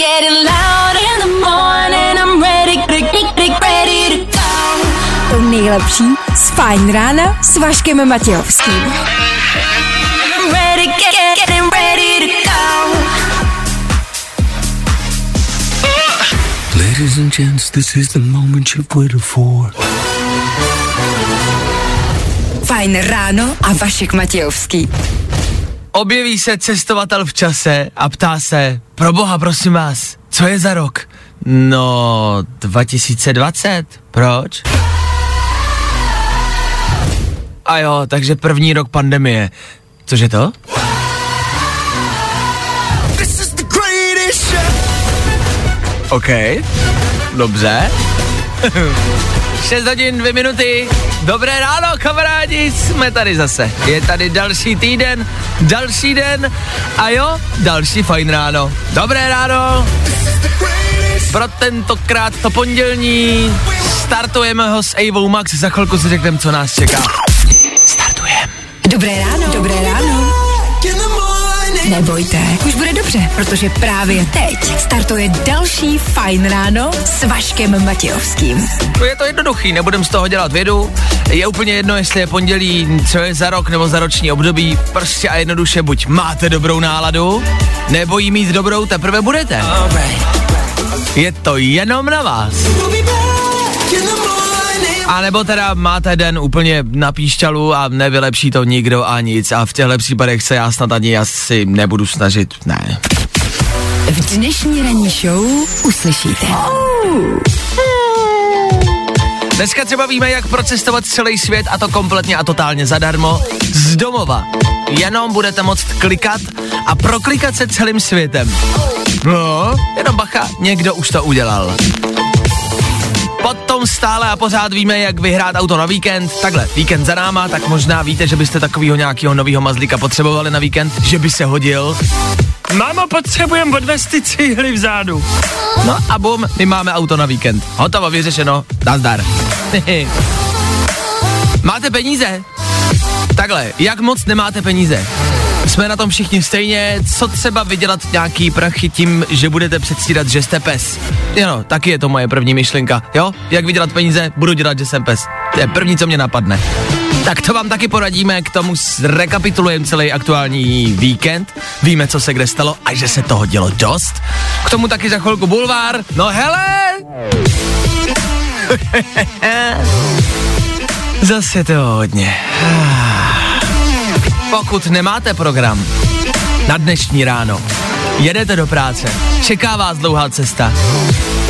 getting loud in the morning. I'm ready, ready, ready to go. To nejlepší z Fajn rána s Vaškem Matějovským. I'm ready, get, getting ready to go. Ladies and gents, this is the moment you've waited for. Fajn ráno a Vašek Matějovský. Objeví se cestovatel v čase a ptá se, pro boha prosím vás, co je za rok? No, 2020. Proč? A jo, takže první rok pandemie. Cože to? OK, dobře. 6 hodin, 2 minuty. Dobré ráno, kamarádi, jsme tady zase. Je tady další týden, další den a jo, další fajn ráno. Dobré ráno. Pro tentokrát to pondělní startujeme ho s Avou Max, za chvilku si řekneme, co nás čeká. Startujeme. Dobré ráno. Dobré ráno. Nebojte, už bude dobře, protože právě teď startuje další Fajn ráno s Vaškem Matějovským. No je to jednoduchý, nebudem z toho dělat vědu. Je úplně jedno, jestli je pondělí, co je za rok nebo za roční období. Prostě a jednoduše buď máte dobrou náladu, nebo jí mít dobrou teprve budete. Je to jenom na vás. A nebo teda máte den úplně na píšťalu a nevylepší to nikdo a nic a v těchto případech se já snad ani asi nebudu snažit, ne. V dnešní ranní show uslyšíte. Dneska třeba víme, jak procestovat celý svět a to kompletně a totálně zadarmo z domova. Jenom budete moct klikat a proklikat se celým světem. No, jenom bacha, někdo už to udělal. Potom stále a pořád víme, jak vyhrát auto na víkend. Takhle, víkend za náma, tak možná víte, že byste takového nějakého nového mazlíka potřebovali na víkend, že by se hodil. Mámo, potřebujeme odvést ty cihly vzadu. No a bum, my máme auto na víkend. Hotovo, vyřešeno, nazdar. máte peníze? Takhle, jak moc nemáte peníze? Jsme na tom všichni stejně, co třeba vydělat nějaký prachy tím, že budete předstírat, že jste pes. Jo, taky je to moje první myšlenka, jo? Jak vydělat peníze, budu dělat, že jsem pes. To je první, co mě napadne. Tak to vám taky poradíme, k tomu zrekapitulujeme celý aktuální víkend. Víme, co se kde stalo a že se toho dělo dost. K tomu taky za chvilku bulvár. No hele! Zase to hodně. Pokud nemáte program na dnešní ráno, jedete do práce, čeká vás dlouhá cesta,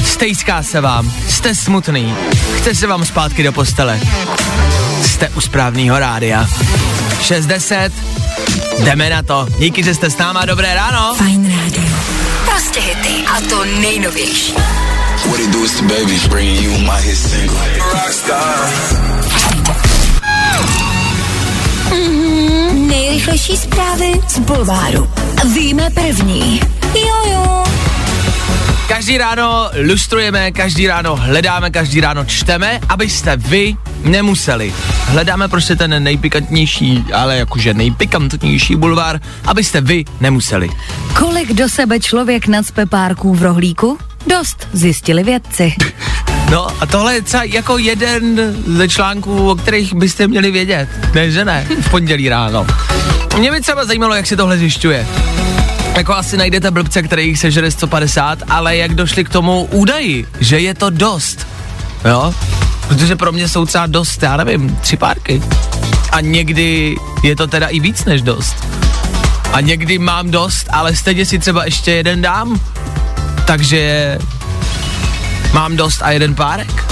stejská se vám, jste smutný, chce se vám zpátky do postele, jste u správného rádia. 6.10, jdeme na to. Díky, že jste s náma, dobré ráno. Fajn rádio. Prostě hity a to nejnovější. What it do is to baby, bringing you my hit single. Rockstar. Nejrychlejší zprávy z Bulváru. Víme první. Jojo. Každý ráno lustrujeme, každý ráno hledáme, každý ráno čteme, abyste vy nemuseli. Hledáme prostě ten nejpikantnější, ale jakože nejpikantnější bulvár, abyste vy nemuseli. Kolik do sebe člověk nadspe párků v rohlíku? Dost, zjistili vědci. No a tohle je třeba jako jeden ze článků, o kterých byste měli vědět. Ne, že ne, v pondělí ráno. Mě by třeba zajímalo, jak se tohle zjišťuje. Jako asi najdete blbce, který jich sežere 150, ale jak došli k tomu údaji, že je to dost. Jo? Protože pro mě jsou třeba dost, já nevím, tři párky. A někdy je to teda i víc než dost. A někdy mám dost, ale stejně si třeba ještě jeden dám. Takže mám dost a jeden párek.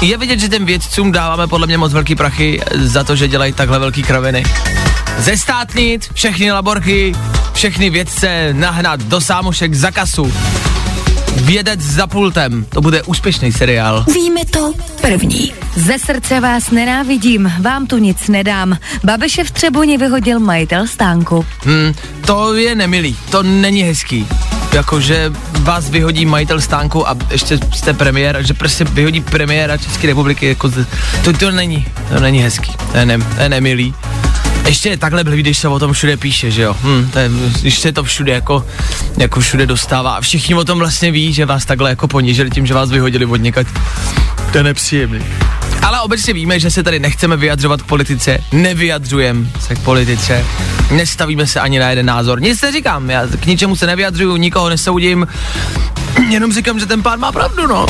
Je vidět, že těm vědcům dáváme podle mě moc velký prachy za to, že dělají takhle velký kraviny. Zestátnit všechny laborky, všechny vědce nahnat do sámošek za kasu. Vědec za pultem, to bude úspěšný seriál. Víme to první. Ze srdce vás nenávidím, vám tu nic nedám. Babiše v Třeboni vyhodil majitel stánku. Hmm, to je nemilý, to není hezký. Jakože vás vyhodí majitel stánku a ještě jste premiér, že prostě vyhodí premiéra České republiky, jako to, to není, to není hezký, to je, ne, to je nemilý. Ještě je takhle blbý, když se o tom všude píše, že jo? Hm, to je, když se to všude jako, jako všude dostává a všichni o tom vlastně ví, že vás takhle jako ponížili tím, že vás vyhodili od někať. To je nepříjemný. Ale obecně víme, že se tady nechceme vyjadřovat k politice, nevyjadřujeme se k politice, nestavíme se ani na jeden názor. Nic neříkám, já k ničemu se nevyjadřuju, nikoho nesoudím, jenom říkám, že ten pán má pravdu, no.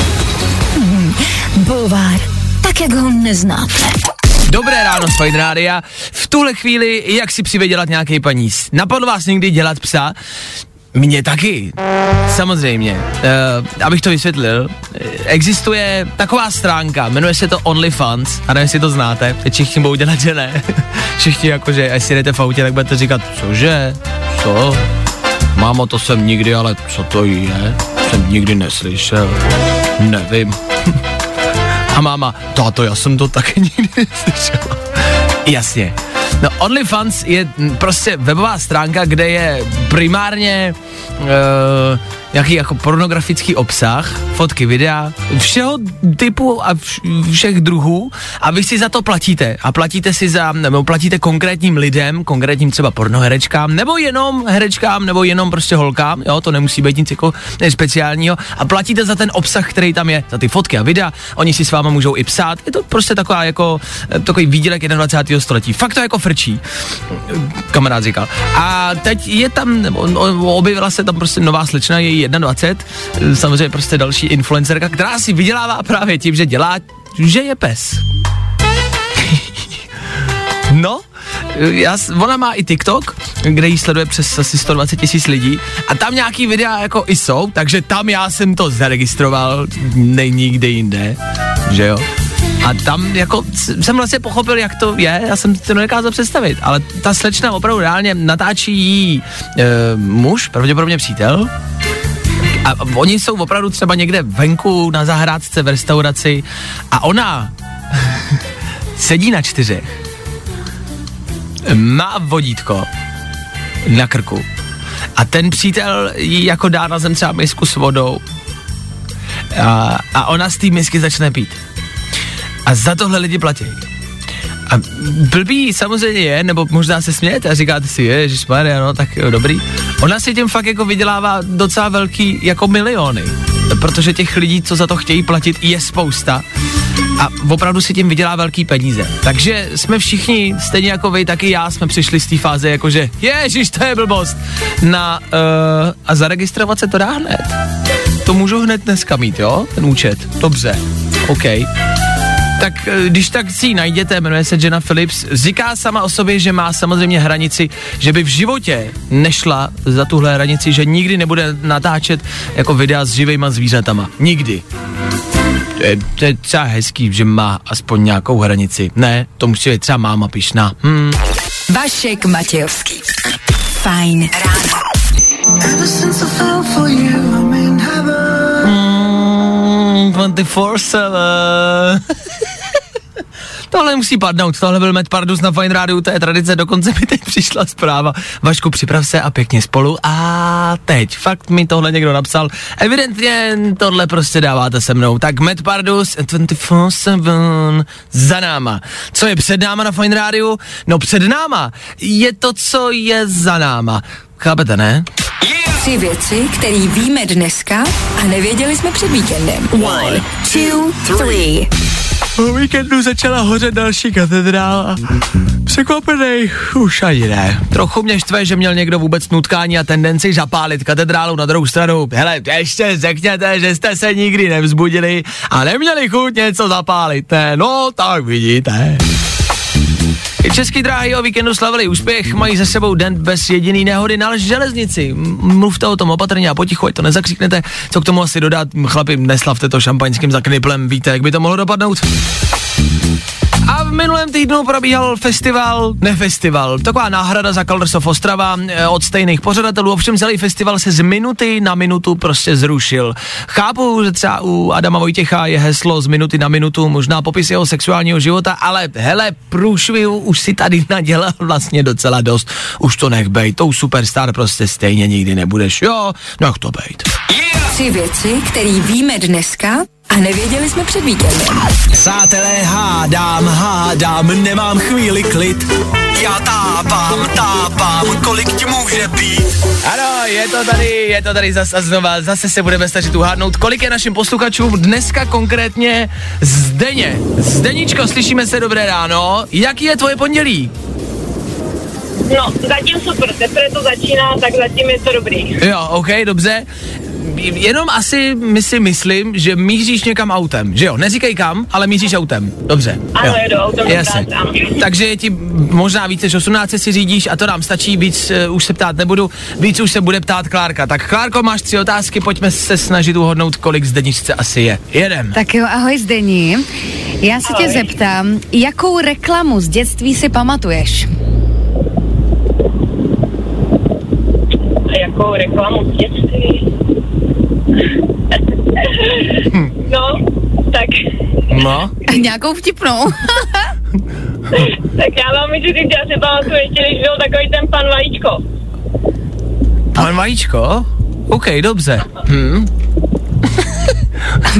Bulvár, tak jak ho neznáte. Dobré ráno z Fine Rádia. V tuhle chvíli, jak si přivydělat nějaký paníz? Napadlo vás někdy dělat psa? Mně taky, samozřejmě. Uh, abych to vysvětlil, existuje taková stránka, jmenuje se to OnlyFans, a nevím, jestli to znáte, teď všichni budou dělat, že ne. všichni jakože, až si jdete v autě, tak budete říkat, cože, co? Mámo, to jsem nikdy, ale co to je? Jsem nikdy neslyšel. Nevím. A máma, táto, já jsem to taky nikdy neslyšela. Jasně. No OnlyFans je prostě webová stránka, kde je primárně uh, nějaký jako pornografický obsah, fotky, videa, všeho typu a vš- všech druhů. A vy si za to platíte. A platíte si za, nebo platíte konkrétním lidem, konkrétním třeba pornoherečkám, nebo jenom herečkám, nebo jenom prostě holkám, jo, to nemusí být nic jako speciálního. A platíte za ten obsah, který tam je, za ty fotky a videa, oni si s váma můžou i psát, je to prostě taková jako, takový výdělek 21. století, fakt to jako frčí, kamarád říkal. A teď je tam, nebo o- objevila se tam prostě nová slečna, její 21, samozřejmě prostě další influencerka, která si vydělává právě tím, že dělá, že je pes. No, já, ona má i TikTok, kde jí sleduje přes asi 120 tisíc lidí a tam nějaký videa jako i jsou, takže tam já jsem to zaregistroval, nej nikde jinde, že jo. A tam jako jsem vlastně pochopil, jak to je, já jsem si to nedokázal představit, ale ta slečna opravdu reálně natáčí jí e, muž, pravděpodobně přítel, a oni jsou opravdu třeba někde venku na zahrádce v restauraci a ona sedí na čtyřech, má vodítko na krku a ten přítel jí jako dá na zem třeba misku s vodou a, a ona z té misky začne pít. A za tohle lidi platí. A blbý samozřejmě je, nebo možná se smějete a říkáte si, je, že no, tak jo, dobrý. Ona si tím fakt jako vydělává docela velký jako miliony, protože těch lidí, co za to chtějí platit, je spousta a opravdu si tím vydělá velký peníze. Takže jsme všichni, stejně jako vy, tak i já, jsme přišli z té fáze, jakože ježiš, to je blbost, na, uh, a zaregistrovat se to dá hned. To můžu hned dneska mít, jo, ten účet. Dobře, OK. Tak eh, když tak si ji najděte, jmenuje se Jenna Phillips, říká sama o sobě, že má samozřejmě hranici, že by v životě nešla za tuhle hranici, že nikdy nebude natáčet jako videa s živýma zvířatama. Nikdy. To je, to je třeba hezký, že má aspoň nějakou hranici. Ne, to musí být třeba máma pišná. Hmm. Vašek Matějovský. Fajn ráno. Mm, 24-7. Tohle musí padnout, tohle byl Matt Pardus na Fine Radio, to je tradice, dokonce mi teď přišla zpráva. Vašku, připrav se a pěkně spolu. A teď, fakt mi tohle někdo napsal. Evidentně tohle prostě dáváte se mnou. Tak Matt Pardus 24-7 za náma. Co je před náma na Fine Radio? No před náma je to, co je za náma. Chápete, ne? Tři věci, které víme dneska a nevěděli jsme před víkendem. One, two, three. O víkendu začala hořet další katedrála. Překvapený, už ani ne. Trochu mě štve, že měl někdo vůbec nutkání a tendenci zapálit katedrálu na druhou stranu. Hele, ještě řekněte, že jste se nikdy nevzbudili a neměli chuť něco zapálit, ne? No, tak vidíte. I Český dráhy o víkendu slavili úspěch, mají za sebou den bez jediný nehody na železnici. Mluvte o tom opatrně a potichu, ať to nezakřiknete. Co k tomu asi dodat, chlapi, neslavte to šampaňským zakniplem, víte, jak by to mohlo dopadnout? A v minulém týdnu probíhal festival, ne festival, taková náhrada za Colors of Ostrava eh, od stejných pořadatelů, ovšem celý festival se z minuty na minutu prostě zrušil. Chápu, že třeba u Adama Vojtěcha je heslo z minuty na minutu, možná popis jeho sexuálního života, ale hele, průšvihu už si tady nadělal vlastně docela dost. Už to nech bejt, tou superstar prostě stejně nikdy nebudeš, jo, nech to bejt. Tři věci, které víme dneska A nevěděli jsme před víkendem. Přátelé, hádám, hádám, nemám chvíli klid. Já tápám, tápám, kolik ti může být? Ano, je to tady, je to tady zase a znova, zase se budeme snažit uhádnout, kolik je našim posluchačům dneska konkrétně Zdeně. Zdeničko, slyšíme se dobré ráno, jaký je tvoje pondělí? No, zatím super, teprve to začíná, tak zatím je to dobrý. Jo, OK, dobře. Jenom asi my si myslím, že míříš někam autem, že jo? Neříkej kam, ale míříš autem. Dobře. Ano, jo. jedu autem Jasně. Takže je ti možná více než 18 si řídíš a to nám stačí, víc uh, už se ptát nebudu, víc už se bude ptát Klárka. Tak Klárko, máš tři otázky, pojďme se snažit uhodnout, kolik zdeničce asi je. Jedem. Tak jo, ahoj Zdení. Já se tě zeptám, jakou reklamu z dětství si pamatuješ? A jakou reklamu z dětství? No, tak, No, Nějakou vtipnou. tak já vám můžu říct, já si pamatuju ještě, když byl takový ten pan Vajíčko. pan Vajíčko? OK, dobře. Hm.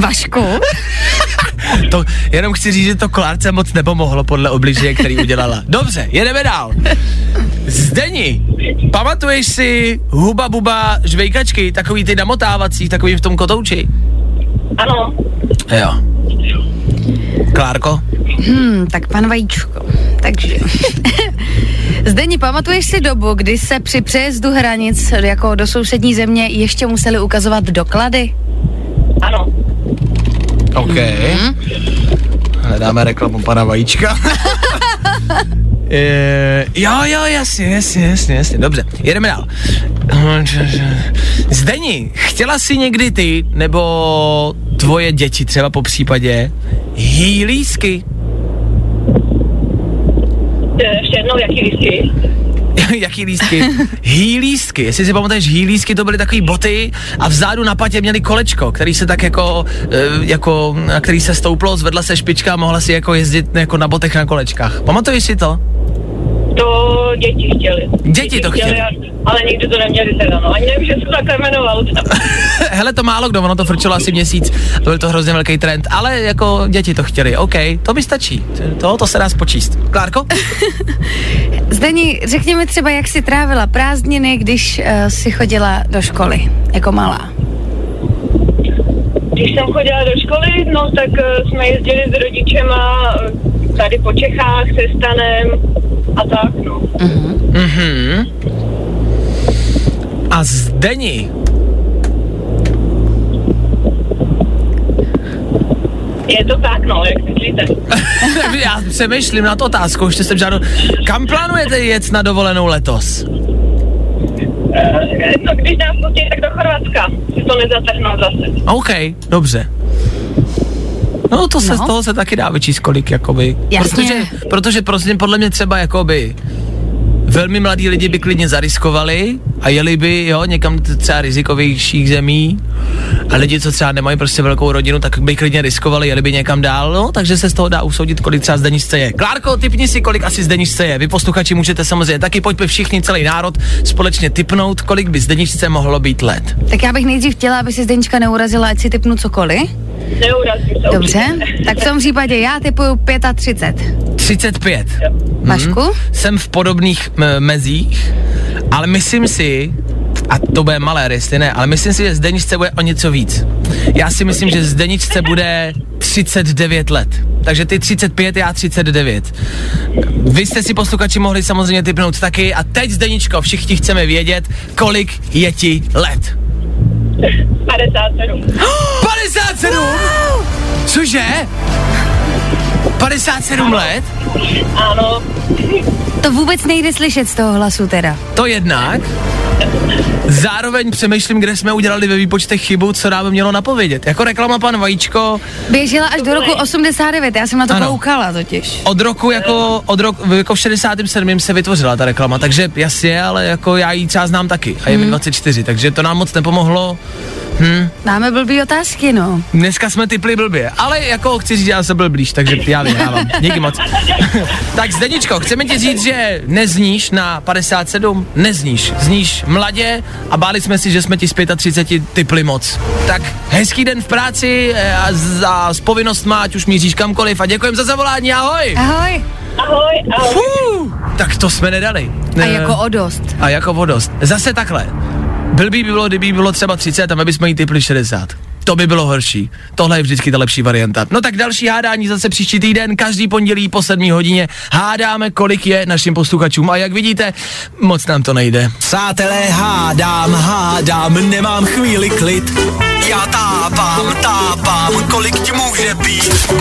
Vašku? To jenom chci říct, že to Klárce moc nepomohlo podle obličeje, který udělala. Dobře, jedeme dál. Zdeni, pamatuješ si huba buba žvejkačky, takový ty namotávací, takový v tom kotouči? Ano, Jo. Klárko? Hmm, tak pan Vajíčko. Takže. Zdení, pamatuješ si dobu, kdy se při přejezdu hranic jako do sousední země ještě museli ukazovat doklady? ano. OK. Hledáme reklamu pana Vajíčka. Je, jo, jo, jasně, jasně, jasně, jasně, dobře, jedeme dál. Zdeni, chtěla jsi někdy ty, nebo tvoje děti třeba po případě, hýlísky? E, Ještě jednou, jaký lístky? Jaký lístky? Hýlístky. Jestli si pamatuješ, hýlístky to byly takové boty a vzadu na patě měli kolečko, který se tak jako, eh, jako, na který se stouplo, zvedla se špička a mohla si jako jezdit jako na botech na kolečkách. Pamatuješ si to? To děti chtěli. Děti to chtěli. a- Ale nikdy to neměli teda, no. Ani nevím, že se to takhle jmenovalo. Hele, to málo kdo, ono to frčelo asi měsíc, byl to hrozně velký trend, ale jako děti to chtěli, OK, to mi stačí, to, to se dá spočíst. Klárko? Zdení, řekni mi třeba, jak jsi trávila prázdniny, když uh, jsi chodila do školy, jako malá. Když jsem chodila do školy, no tak eh, jsme jezdili s rodičema eh, tady po Čechách se stanem a tak, no. Mhm. A Zdeni, Je to tak, no, jak myslíte. Já přemýšlím na to otázku, ještě jsem žádnou. Kam plánujete jet na dovolenou letos? Eh, No, když nás pustí, tak do Chorvatska. Si to nezatrhnou zase. OK, dobře. No to se No. z toho se taky dá vyčíst kolik, jakoby. Jasně. Protože, protože prostě podle mě třeba jakoby velmi mladí lidi by klidně zariskovali a jeli by, jo, někam třeba rizikovějších zemí a lidi, co třeba nemají prostě velkou rodinu, tak by klidně riskovali, jeli by někam dál, no, takže se z toho dá usoudit, kolik třeba zdeničce je. Klárko, typni si, kolik asi zdeničce je. Vy posluchači můžete samozřejmě taky, pojďme všichni, celý národ, společně typnout, kolik by zdeničce mohlo být let. Tak já bych nejdřív chtěla, aby si Zdenička neurazila, ať si typnu cokoliv. Neurazím se Dobře, určitě. tak v tom případě já typuju 35. 35. Vašku? jsem v podobných m- mezích, ale myslím si, a to bude malé, jestli ne, ale myslím si, že Zdeničce bude o něco víc. Já si myslím, že Zdeničce bude 39 let. Takže ty 35, já 39. Vy jste si posluchači mohli samozřejmě typnout taky a teď Zdeničko, všichni chceme vědět, kolik je ti let. 57. 57! Cože? 57 let? Ano, To vůbec nejde slyšet z toho hlasu teda. To jednak. Zároveň přemýšlím, kde jsme udělali ve výpočtech chybu, co nám mělo napovědět. Jako reklama pan Vajíčko Běžela až do roku 89, já jsem na to Ano. koukala totiž. od roku jako, od roku, jako v 67. se vytvořila ta reklama, takže jasně, ale jako já ji třeba znám taky a je mi 24, takže to nám moc nepomohlo. Hm? Máme blbý otázky, no. Dneska jsme typli blbě, ale jako chci říct, já jsem byl blíž, takže já vyhrávám. Díky moc. tak Zdeničko, chceme ti říct, že nezníš na 57, nezníš, zníš mladě a báli jsme si, že jsme ti z 35 typli moc. Tak hezký den v práci eh, a za z povinnostma, ať už míříš kamkoliv a děkujem za zavolání, ahoj. Ahoj. Ahoj, ahoj. Fuh, tak to jsme nedali. A jako o dost. a jako vodost. Zase takhle. Blbý by bylo, kdyby bylo třeba 30 a my bychom jí typli 60. To by bylo horší. Tohle je vždycky ta lepší varianta. No tak další hádání zase příští týden, každý pondělí po 7 hodině. Hádáme, kolik je našim posluchačům. A jak vidíte, moc nám to nejde. Přátelé, hádám, hádám, nemám chvíli klid. Já tápám, tápám, kolik ti může být.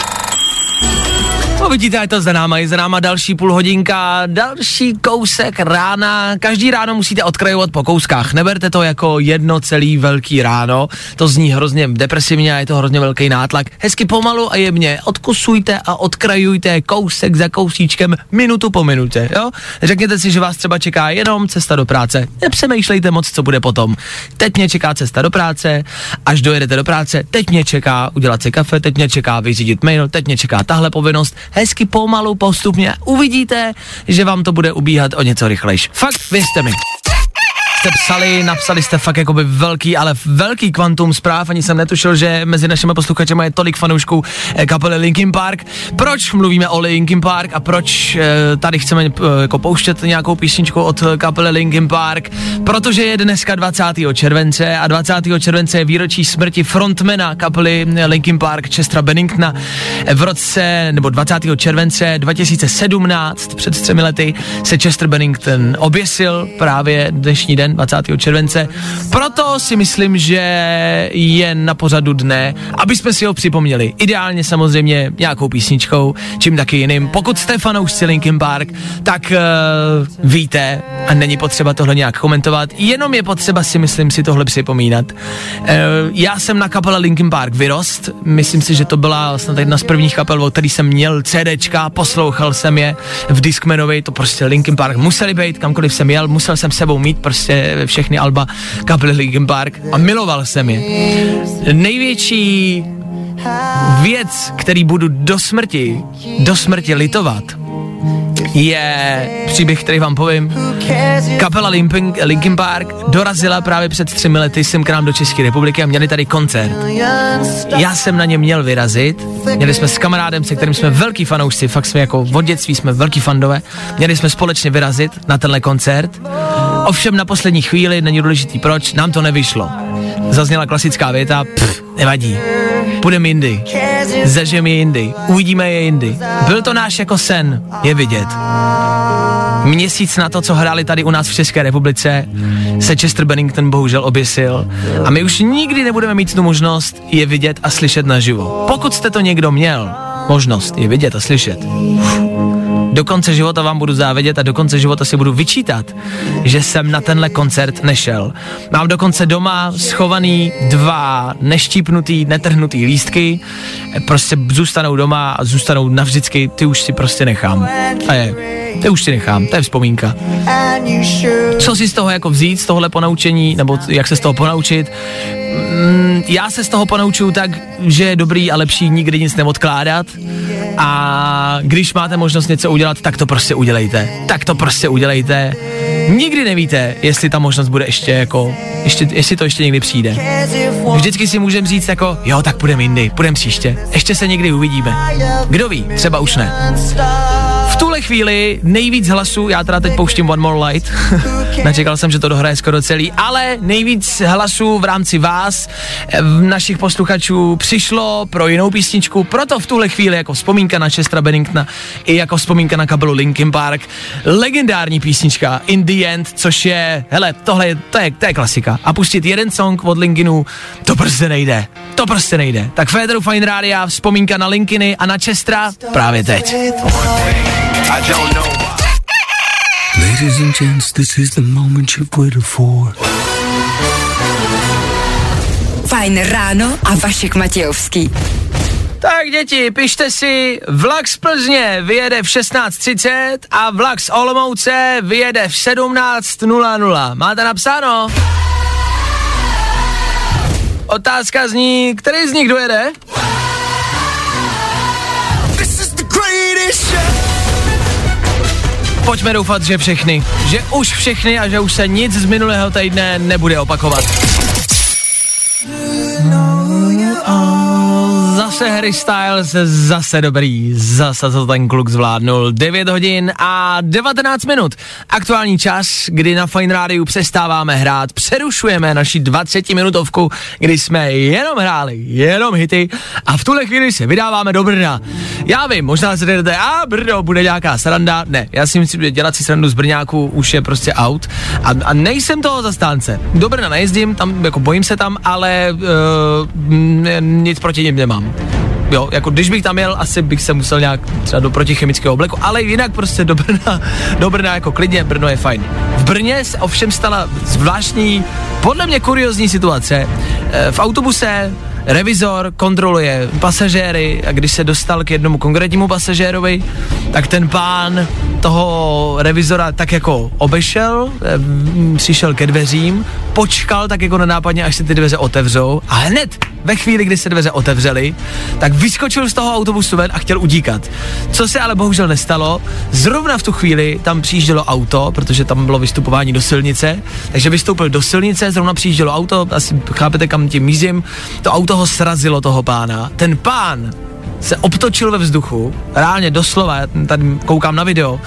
No vidíte, je to za náma, je za náma další půl hodinka, další kousek rána. Každý ráno musíte odkrajovat po kouskách. Neberte to jako jedno celý velký ráno. To zní hrozně depresivně a je to hrozně velký nátlak. Hezky pomalu a jemně odkusujte a odkrajujte kousek za kousíčkem, minutu po minutě, jo? Řekněte si, že vás třeba čeká jenom cesta do práce. Nepřemýšlejte moc, co bude potom. Teď mě čeká cesta do práce, až dojedete do práce, teď mě čeká udělat si kafe, teď mě čeká vyřídit mail, teď mě čeká tahle povinnost. Hezky pomalu, postupně uvidíte, že vám to bude ubíhat o něco rychlejš. Fakt, věřte mi jste psali, napsali jste fakt jakoby velký, ale velký kvantum zpráv, ani jsem netušil, že mezi našimi posluchači je tolik fanoušků eh, kapely Linkin Park. Proč mluvíme o Linkin Park a proč eh, tady chceme eh, jako pouštět nějakou písničku od kapely Linkin Park? Protože je dneska 20. července a 20. července je výročí smrti frontmana kapely Linkin Park Chestera Benningtona v roce, nebo 20. července 2017, před třemi lety, se Chester Bennington oběsil právě dnešní den, 20. července. Proto si myslím, že je na pořadu dne, aby jsme si ho připomněli. Ideálně samozřejmě nějakou písničkou, čím taky jiným. Pokud jste fanoušci Linkin Park, tak uh, víte a není potřeba tohle nějak komentovat, jenom je potřeba si myslím si tohle připomínat. Uh, já jsem na kapele Linkin Park vyrost, myslím si, že to byla snad jedna z prvních kapel, o který jsem měl CDčka, poslouchal jsem je v Discmanovi, to prostě Linkin Park museli být, kamkoliv jsem jel, musel jsem sebou mít prostě všechny alba kapely Linkin Park a miloval jsem je. Největší věc, který budu do smrti, do smrti litovat, je příběh, který vám povím. Kapela Linkin, Linkin Park dorazila právě před třemi lety sem k nám do České republiky a měli tady koncert. Já jsem na ně měl vyrazit, měli jsme s kamarádem, se kterým jsme velký fanoušci, fakt jsme jako od dětství jsme velký fandové, měli jsme společně vyrazit na tenhle koncert. Ovšem na poslední chvíli, není důležitý proč, nám to nevyšlo. Zazněla klasická věta, pff, nevadí, půjdeme jindy, zažijeme je jindy, uvidíme je jindy. Byl to náš jako sen, je vidět. Měsíc na to, co hráli tady u nás v České republice, se Chester Bennington bohužel oběsil a my už nikdy nebudeme mít tu možnost je vidět a slyšet naživo. Pokud jste to někdo měl, možnost je vidět a slyšet. Do konce života vám budu závidět a do konce života si budu vyčítat, že jsem na tenhle koncert nešel. Mám dokonce doma schovaný dva neštípnutý, netrhnutý lístky, prostě zůstanou doma a zůstanou navždycky, ty už si prostě nechám. A je, ty už si nechám, to je vzpomínka. Co si z toho jako vzít, z tohohle ponaučení, nebo jak se z toho ponaučit? Mm, já se z toho ponaučuju tak, že je dobrý a lepší nikdy nic neodkládat a když máte možnost něco udělat, tak to prostě udělejte. Tak to prostě udělejte. Nikdy nevíte, jestli ta možnost bude ještě jako, ještě, jestli to ještě někdy přijde. Vždycky si můžeme říct jako, jo, tak půjdeme jindy, půjdeme příště. Ještě se někdy uvidíme. Kdo ví, třeba už ne. Tuhle chvíli nejvíc hlasů, já teda teď pouštím One More Light, nečekal jsem, že to dohraje skoro celý, ale nejvíc hlasů v rámci vás, eh, v našich posluchačů přišlo pro jinou písničku, proto v tuhle chvíli jako vzpomínka na Chestera Benningtona i jako vzpomínka na kabelu Linkin Park, legendární písnička In The End, což je, hele, tohle je, to je, to je klasika. A pustit jeden song od Linkinu, to prostě nejde. To prostě nejde. Tak Federu Fine Rádia, vzpomínka na Linkiny a na Chestera právě teď. Ladies and gents, this is the moment you've waited for. Fajn ráno a Vašek Matějovský. Tak děti, pište si, vlak z Plzně vyjede v 16.30 a vlak z Olomouce vyjede v 17.00. Máte napsáno? Otázka zní, který z nich dojede? Pojďme doufat, že všechny. Že už všechny a že už se nic z minulého týdne nebude opakovat. Zase Harry Styles, zase dobrý, zase to ten kluk zvládnul. 9 hodin a 19 minut. Aktuální čas, kdy na Fine Rádiu přestáváme hrát, přerušujeme naši 20 minutovku, kdy jsme jenom hráli, jenom hity a v tuhle chvíli se vydáváme do Brna. Já vím, možná se jdete, a Brno, bude nějaká sranda. Ne, já si myslím, že dělat si srandu z Brňáku už je prostě out a, a nejsem toho zastánce. Do Brna nejezdím, tam jako bojím se tam, ale uh, nic proti nim nemám. Jo, jako když bych tam jel, asi bych se musel nějak třeba do protichemického obleku, ale jinak prostě do Brna, do Brna jako klidně, Brno je fajn. V Brně se ovšem stala zvláštní, podle mě kuriozní situace. E, v autobuse revizor kontroluje pasažéry a když se dostal k jednomu konkrétnímu pasažérovi, tak ten pán toho revizora tak jako obešel, e, přišel ke dveřím, počkal tak jako nenápadně, až se ty dveře otevřou a hned ve chvíli, kdy se dveře otevřely, tak vyskočil z toho autobusu ven a chtěl udíkat. Co se ale bohužel nestalo, zrovna v tu chvíli tam přijíždělo auto, protože tam bylo vystupování do silnice, takže vystoupil do silnice, zrovna přijíždělo auto, asi chápete, kam tím mízím, to auto ho srazilo toho pána. Ten pán se obtočil ve vzduchu, reálně doslova, já tady koukám na video,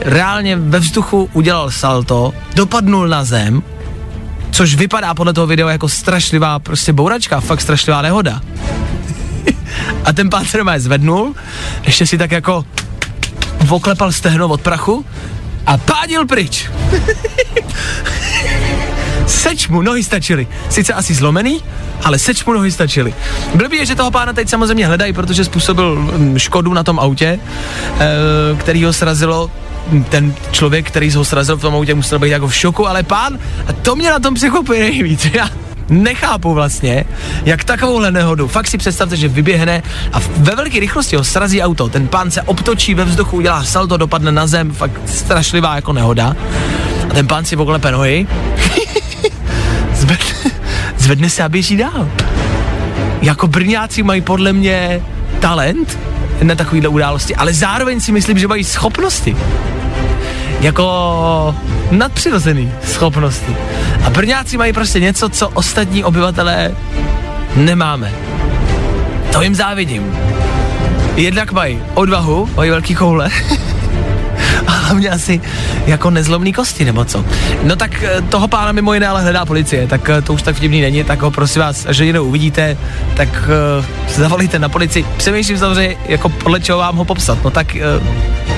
reálně ve vzduchu udělal salto, dopadnul na zem, což vypadá podle toho videa jako strašlivá prostě bouračka, fakt strašlivá nehoda. a ten pán se doma zvednul, ještě si tak jako oklepal stehno od prachu a pádil pryč. seč mu nohy stačily. Sice asi zlomený, ale seč mu nohy stačily. Blbý je, že toho pána teď samozřejmě hledají, protože způsobil mm, škodu na tom autě, e, který ho srazilo ten člověk, který ho srazil v tom autě, musel být jako v šoku, ale pán, a to mě na tom překvapuje nejvíc. Já nechápu vlastně, jak takovouhle nehodu. Fakt si představte, že vyběhne a ve velké rychlosti ho srazí auto. Ten pán se obtočí ve vzduchu, udělá salto, dopadne na zem, fakt strašlivá jako nehoda. A ten pán si poklepe nohy, zvedne, zvedne se a běží dál. Jako Brňáci mají podle mě talent na takovýhle události, ale zároveň si myslím, že mají schopnosti. Jako nadpřirozený schopnosti. A Brňáci mají prostě něco, co ostatní obyvatelé nemáme. To jim závidím. Jednak mají odvahu, mají velký koule. hlavně asi jako nezlomný kosti, nebo co. No tak eh, toho pána mimo jiné ale hledá policie, tak eh, to už tak vtipný není, tak ho prosím vás, že jinou uvidíte, tak uh, zavolejte na policii. Přemýšlím samozřejmě, jako podle čeho vám ho popsat. No tak uh,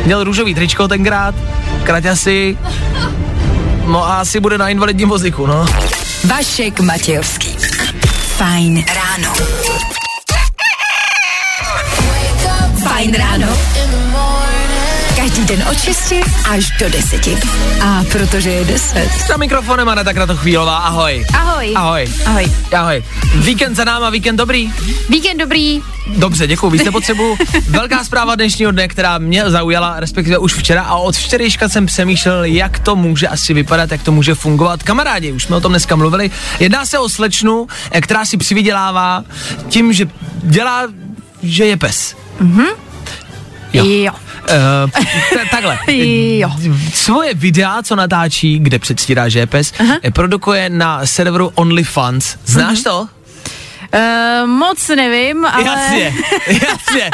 měl růžový tričko tenkrát, kraťasy, no a asi bude na invalidním vozíku, no. Vašek Matějovský. Fajn ráno. Fajn ráno. Každý den od 6 až do 10. A protože je 10. Za mikrofonem Aneta Kratochvílová, ahoj. Ahoj. Ahoj. Ahoj. Ahoj. Víkend za náma, víkend dobrý. Víkend dobrý. Dobře, děkuji, víc nepotřebuju. Velká zpráva dnešního dne, která mě zaujala, respektive už včera a od včerejška jsem přemýšlel, jak to může asi vypadat, jak to může fungovat. Kamarádi, už jsme o tom dneska mluvili. Jedná se o slečnu, eh, která si přivydělává tím, že dělá, že je pes. Mhm. Jo. jo. T- takhle. Jo. Svoje videa, co natáčí, kde předstírá, že je pes, uh-huh. produkuje na serveru OnlyFans. Znáš uh-huh. to? Uh, moc nevím, ale... Jasně, jasně.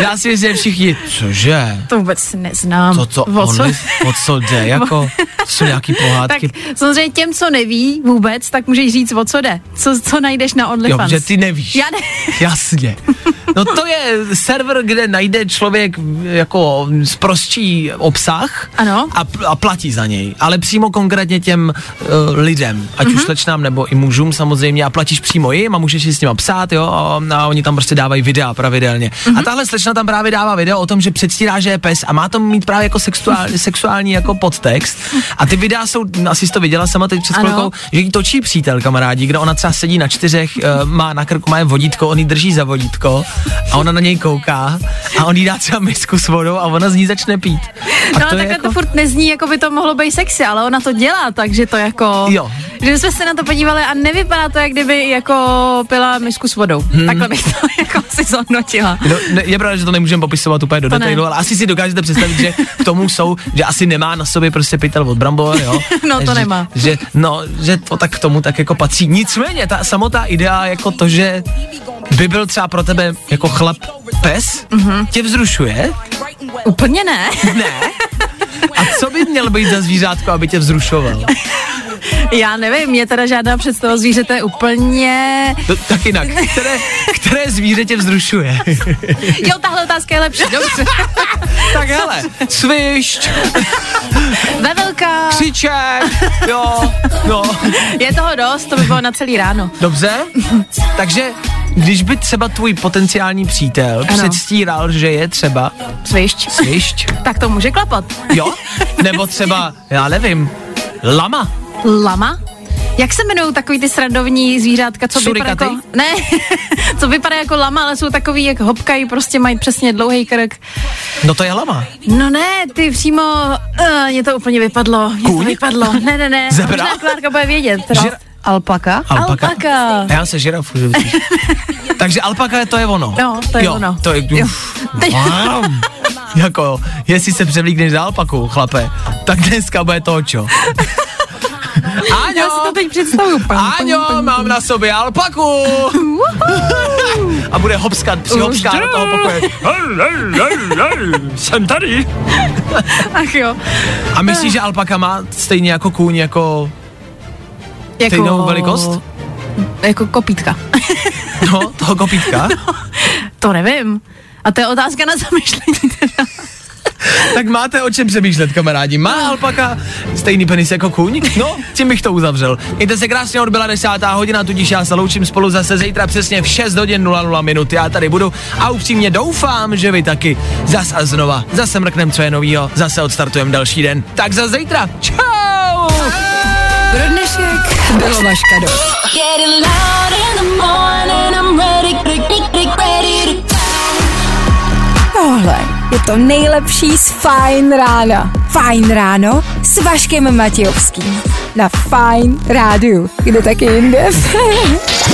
Já si myslím, že všichni, cože? To vůbec neznám. To, co O co? o co jde, jako, jsou nějaký Tak pohádky. samozřejmě těm, co neví vůbec, tak můžeš říct, o co jde. Co, co najdeš na Jo, OnlyFans. že ty nevíš. Já ne. Jasně. No to je server, kde najde člověk jako zprostší obsah Ano. a, a platí za něj. Ale přímo konkrétně těm uh, lidem, ať Mhm. mm-hmm. už slečnám nebo i mužům samozřejmě a platíš přímo jim a můžeš si s nima psát, jo, a, a oni tam prostě dávají videa pravidelně. Mhm. Mm-hmm. A tahle slečna tam právě dává video o tom, že předstírá, že je pes a má to mít právě jako sexuální, sexuální jako podtext. A ty videa jsou, asi jsi to viděla sama teď před chvilkou, že jí točí přítel kamarádi, kde ona třeba sedí na čtyřech, uh, má na krku, má vodítko, on jí drží za vodítko a ona na něj kouká a on jí dá třeba misku s vodou a ona z ní začne pít. A No, je takhle jako... to furt nezní, jako by to mohlo být sexy, ale ona to dělá, takže to jako... Jo. Že jsme se na to podívali a nevypadá to, jak kdyby jako pila misku s vodou. Hmm. Takhle bych to jako si zhodnotila. No, ne, je pravda, že to nemůžeme popisovat úplně do To ne. detailu, ale asi si dokážete představit, že k tomu jsou, že asi nemá na sobě prostě pytel od brambor, jo. No, to že, nemá. Že, no, že to tak k tomu tak jako patří. Nicméně, ta samotná idea jako to, že by byl třeba pro tebe jako chlap pes, Mhm. mm-hmm. tě vzrušuje? Úplně ne. Ne. A co by měl být za zvířátko, aby tě vzrušoval? Já nevím, mě teda žádná představa zvířete úplně... To, tak jinak, které, které zvíře tě vzrušuje? Jo, tahle otázka je lepší, dobře. tak hele, svišť, Vevelka, křiček, jo, no. je toho dost, to by bylo na celý ráno. Dobře, takže když by třeba tvůj potenciální přítel Ano. předstíral, že je třeba Svišť. svišť, Tak to může klapat. jo? Nebo třeba, já nevím, lama, Lama? Jak se jmenují takový ty srandovní zvířátka, co vypadá jako... Ne, co vypadá jako lama, ale jsou takový, jak hopkají, prostě mají přesně dlouhý krk. no to je lama. No ne, ty přímo, uh, mě to úplně vypadlo, mě to vypadlo. Ne, ne, ne, Zebra? možná Klárka bude vědět. Teda. Alpaka? Alpaka. Alpaka. A já se žirafu, že. Takže alpaka to je ono. No, to je jo, ono. To je, Jo. mám. jako, jestli se převlíkneš za alpaku, chlape, tak dneska bude to čo. Áňo, Já si to teď představuju. Pam, Áňo, pam, mám na sobě alpaku. A bude hopskat, při hopská do toho pokoje. Jsem tady. Ach jo. A myslíš, že alpaka má stejně jako kůň, jako Jako, stejnou velikost? Jako kopítka. No, toho kopítka? to nevím. A to je otázka na zamyšlení. teda. Tak máte o čem přemýšlet, kamarádi. Má alpaka stejný penis jako kůň? No, tím bych to uzavřel. Mějte se krásně, odbyla desátá hodina, tudíž já se loučím spolu zase zítra přesně v 6 hodin 00 minut. Já tady budu a upřímně doufám, že vy taky. Zas a znova. Zase mrknem, co je novýho. Zase odstartujeme další den. Tak za zítra. Čau! Pro dnešek bylo vaška to Tohle je to nejlepší z Fajn rána. Fajn ráno s Vaškem Matějovským. Na Fajn rádiu. Kde taky jinde?